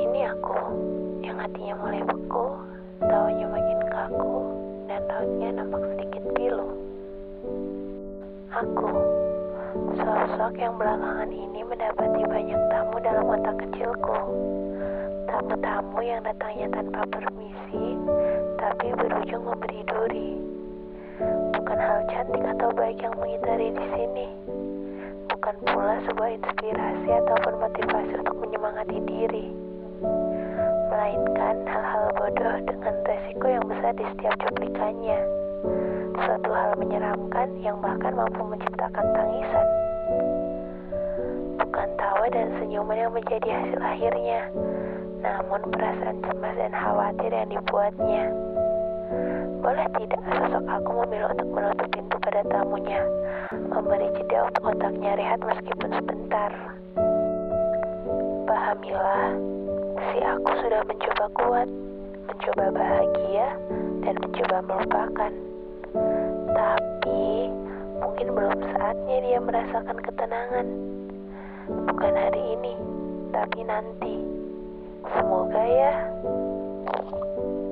Ini aku yang hatinya mulai beku, taunya makin kaku, dan rautnya nampak sedikit pilu. Aku, sosok yang belakangan ini mendapati banyak tamu dalam otak kecilku. Tamu-tamu yang datangnya tanpa permisi, tapi berujung memberi duri. Bukan hal cantik atau baik yang mengitari di sini. Bukan pula sebuah inspirasi ataupun motivasi untuk menyemangati diri. Melainkan hal-hal bodoh dengan resiko yang besar di setiap cuplikannya. Suatu hal menyeramkan yang bahkan mampu menciptakan tangisan. Bukan tawa dan senyuman yang menjadi hasil akhirnya, namun perasaan cemas dan khawatir yang dibuatnya. Boleh tidak sosok aku memilih untuk menutup pintu pada tamunya, memberi jeda untuk otaknya rehat meskipun sebentar. Pahamilah, si aku sudah mencoba kuat, mencoba bahagia, dan mencoba melupakan. Tapi, mungkin belum saatnya dia merasakan ketenangan. Bukan hari ini, tapi nanti. Semoga ya.